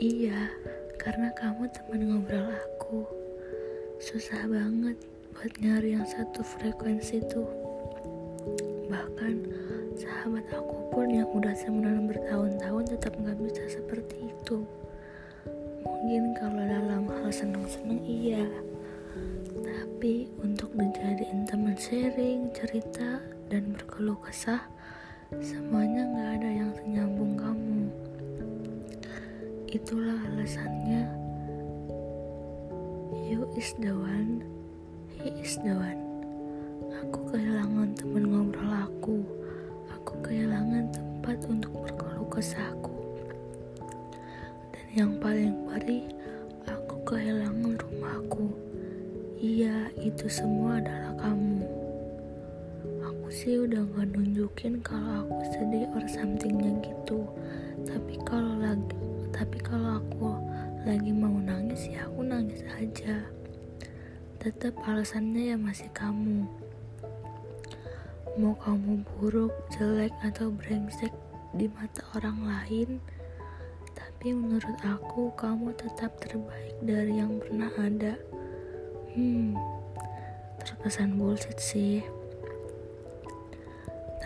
Iya, karena kamu teman ngobrol aku. Susah banget buat nyari yang satu frekuensi tuh. Bahkan sahabat aku pun yang udah temenan bertahun-tahun tetap gak bisa seperti itu. Mungkin kalau dalam hal senang-senang iya, tapi untuk dijadiin teman sharing, cerita, dan berkeluh kesah, semuanya gak ada Itulah alasannya You is the one, he is the one. Aku kehilangan teman ngobrol aku. Aku kehilangan tempat untuk berkeluh kesahku. Dan yang paling perih, aku kehilangan rumahku. Iya, itu semua adalah kamu. Aku sih udah gak nunjukin kalau aku sedih or somethingnya gitu. Tapi kalau lagi, tapi kalau aku lagi mau nangis ya aku nangis aja. Tetap alasannya ya masih kamu. Mau kamu buruk, jelek atau brengsek di mata orang lain, tapi menurut aku kamu tetap terbaik dari yang pernah ada. Hmm, terkesan bullshit sih.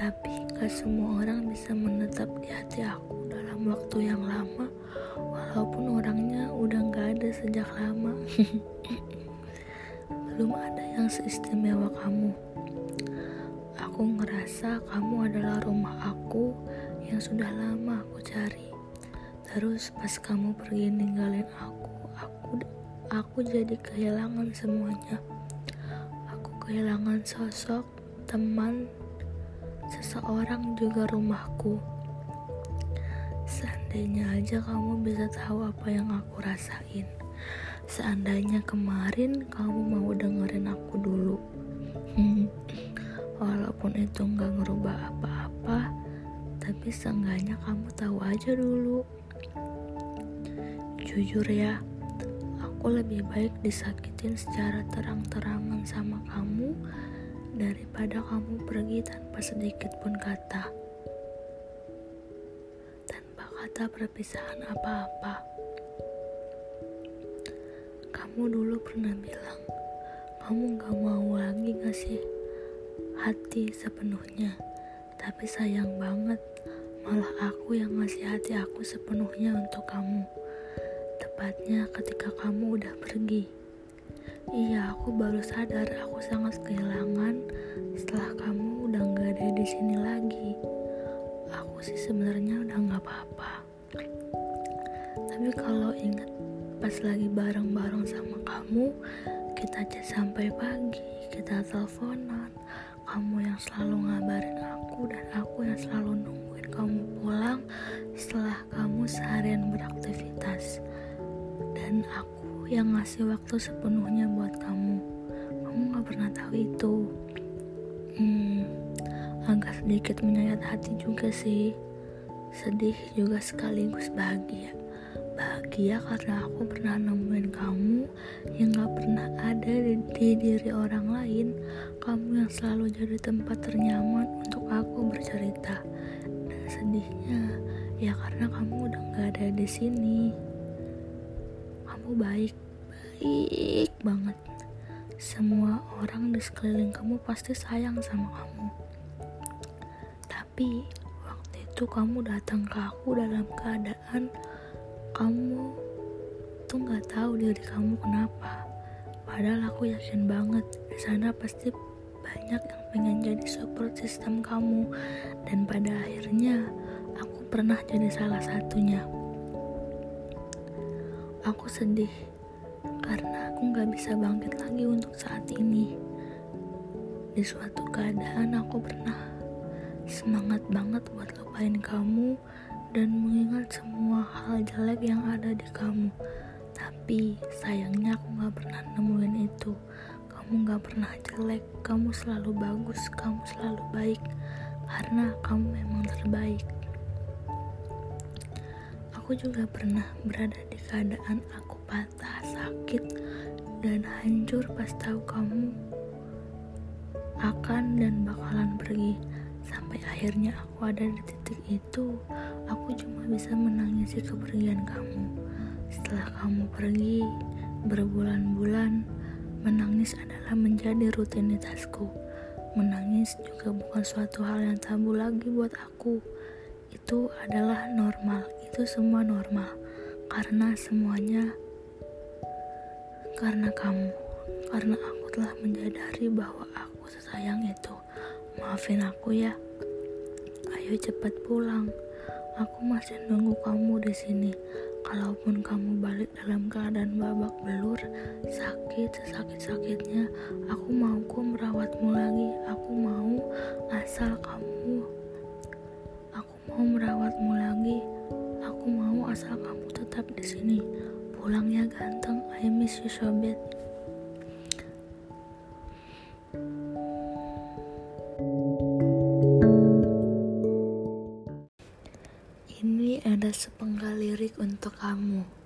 Tapi gak semua orang bisa menetap di hati aku dalam waktu yang lama, walaupun orangnya udah gak ada sejak lama. Belum ada yang seistimewa kamu. Aku ngerasa kamu adalah rumah aku yang sudah lama aku cari. Terus pas kamu pergi ninggalin aku, aku aku jadi kehilangan semuanya. Aku kehilangan sosok, teman, seseorang juga rumahku. Seandainya aja kamu bisa tahu apa yang aku rasain. Seandainya kemarin kamu mau dengerin aku dulu. Walaupun itu nggak ngerubah apa-apa, tapi seenggaknya kamu tahu aja dulu. Jujur ya, aku lebih baik disakitin secara terang-terangan sama kamu daripada kamu pergi tanpa sedikit pun kata. Tanpa kata perpisahan apa-apa. Kamu dulu pernah bilang, kamu gak mau lagi ngasih hati sepenuhnya. Tapi sayang banget, malah aku yang ngasih hati aku sepenuhnya untuk kamu. Tepatnya ketika kamu udah pergi. Iya, aku baru sadar aku sangat kehilangan setelah kamu udah gak ada di sini lagi. Aku sih sebenarnya udah gak apa-apa. Tapi kalau ingat pas lagi bareng-bareng sama kamu, kita chat sampai pagi, kita teleponan, kamu yang selalu ngabarin aku dan aku yang selalu nungguin kamu pulang setelah kamu seharian beraktivitas. Dan aku yang ngasih waktu sepenuhnya buat kamu. Kamu gak pernah tahu itu. Hmm, agak sedikit menyayat hati juga sih. Sedih juga sekaligus bahagia. Bahagia karena aku pernah nemuin kamu yang gak pernah ada di, di diri orang lain. Kamu yang selalu jadi tempat ternyaman untuk aku bercerita. Dan sedihnya, ya karena kamu udah gak ada di sini. Kamu baik, baik banget. Semua orang di sekeliling kamu pasti sayang sama kamu. Tapi waktu itu kamu datang ke aku dalam keadaan kamu tuh nggak tahu diri kamu kenapa. Padahal aku yakin banget di sana pasti banyak yang pengen jadi support system kamu dan pada akhirnya aku pernah jadi salah satunya. Aku sedih karena aku nggak bisa bangkit lagi untuk saat ini. Di suatu keadaan aku pernah semangat banget buat lupain kamu dan mengingat semua hal jelek yang ada di kamu. Tapi sayangnya aku gak pernah nemuin itu. Kamu gak pernah jelek, kamu selalu bagus, kamu selalu baik. Karena kamu memang terbaik. Aku juga pernah berada di keadaan aku patah, sakit, dan hancur pas tahu kamu akan dan bakalan pergi. Sampai akhirnya aku ada di titik itu, aku cuma bisa menangisi kepergian kamu. kamu pergi berbulan-bulan, menangis adalah menjadi rutinitasku. Menangis juga bukan suatu hal yang tabu lagi buat aku. Itu adalah normal, itu semua normal. Karena semuanya karena kamu, karena aku telah menyadari bahwa aku sesayang itu. Maafin aku ya. Ayo cepat pulang. Aku masih nunggu kamu di sini. Kalaupun kamu balik dalam keadaan babak belur, sakit sesakit-sakitnya, aku mau kok merawatmu lagi. Aku mau asal kamu. Mau merawatmu lagi. Aku mau asal kamu tetap di sini. Pulang ya ganteng. I miss you so bad. Ini ada sepenggal lirik untuk kamu.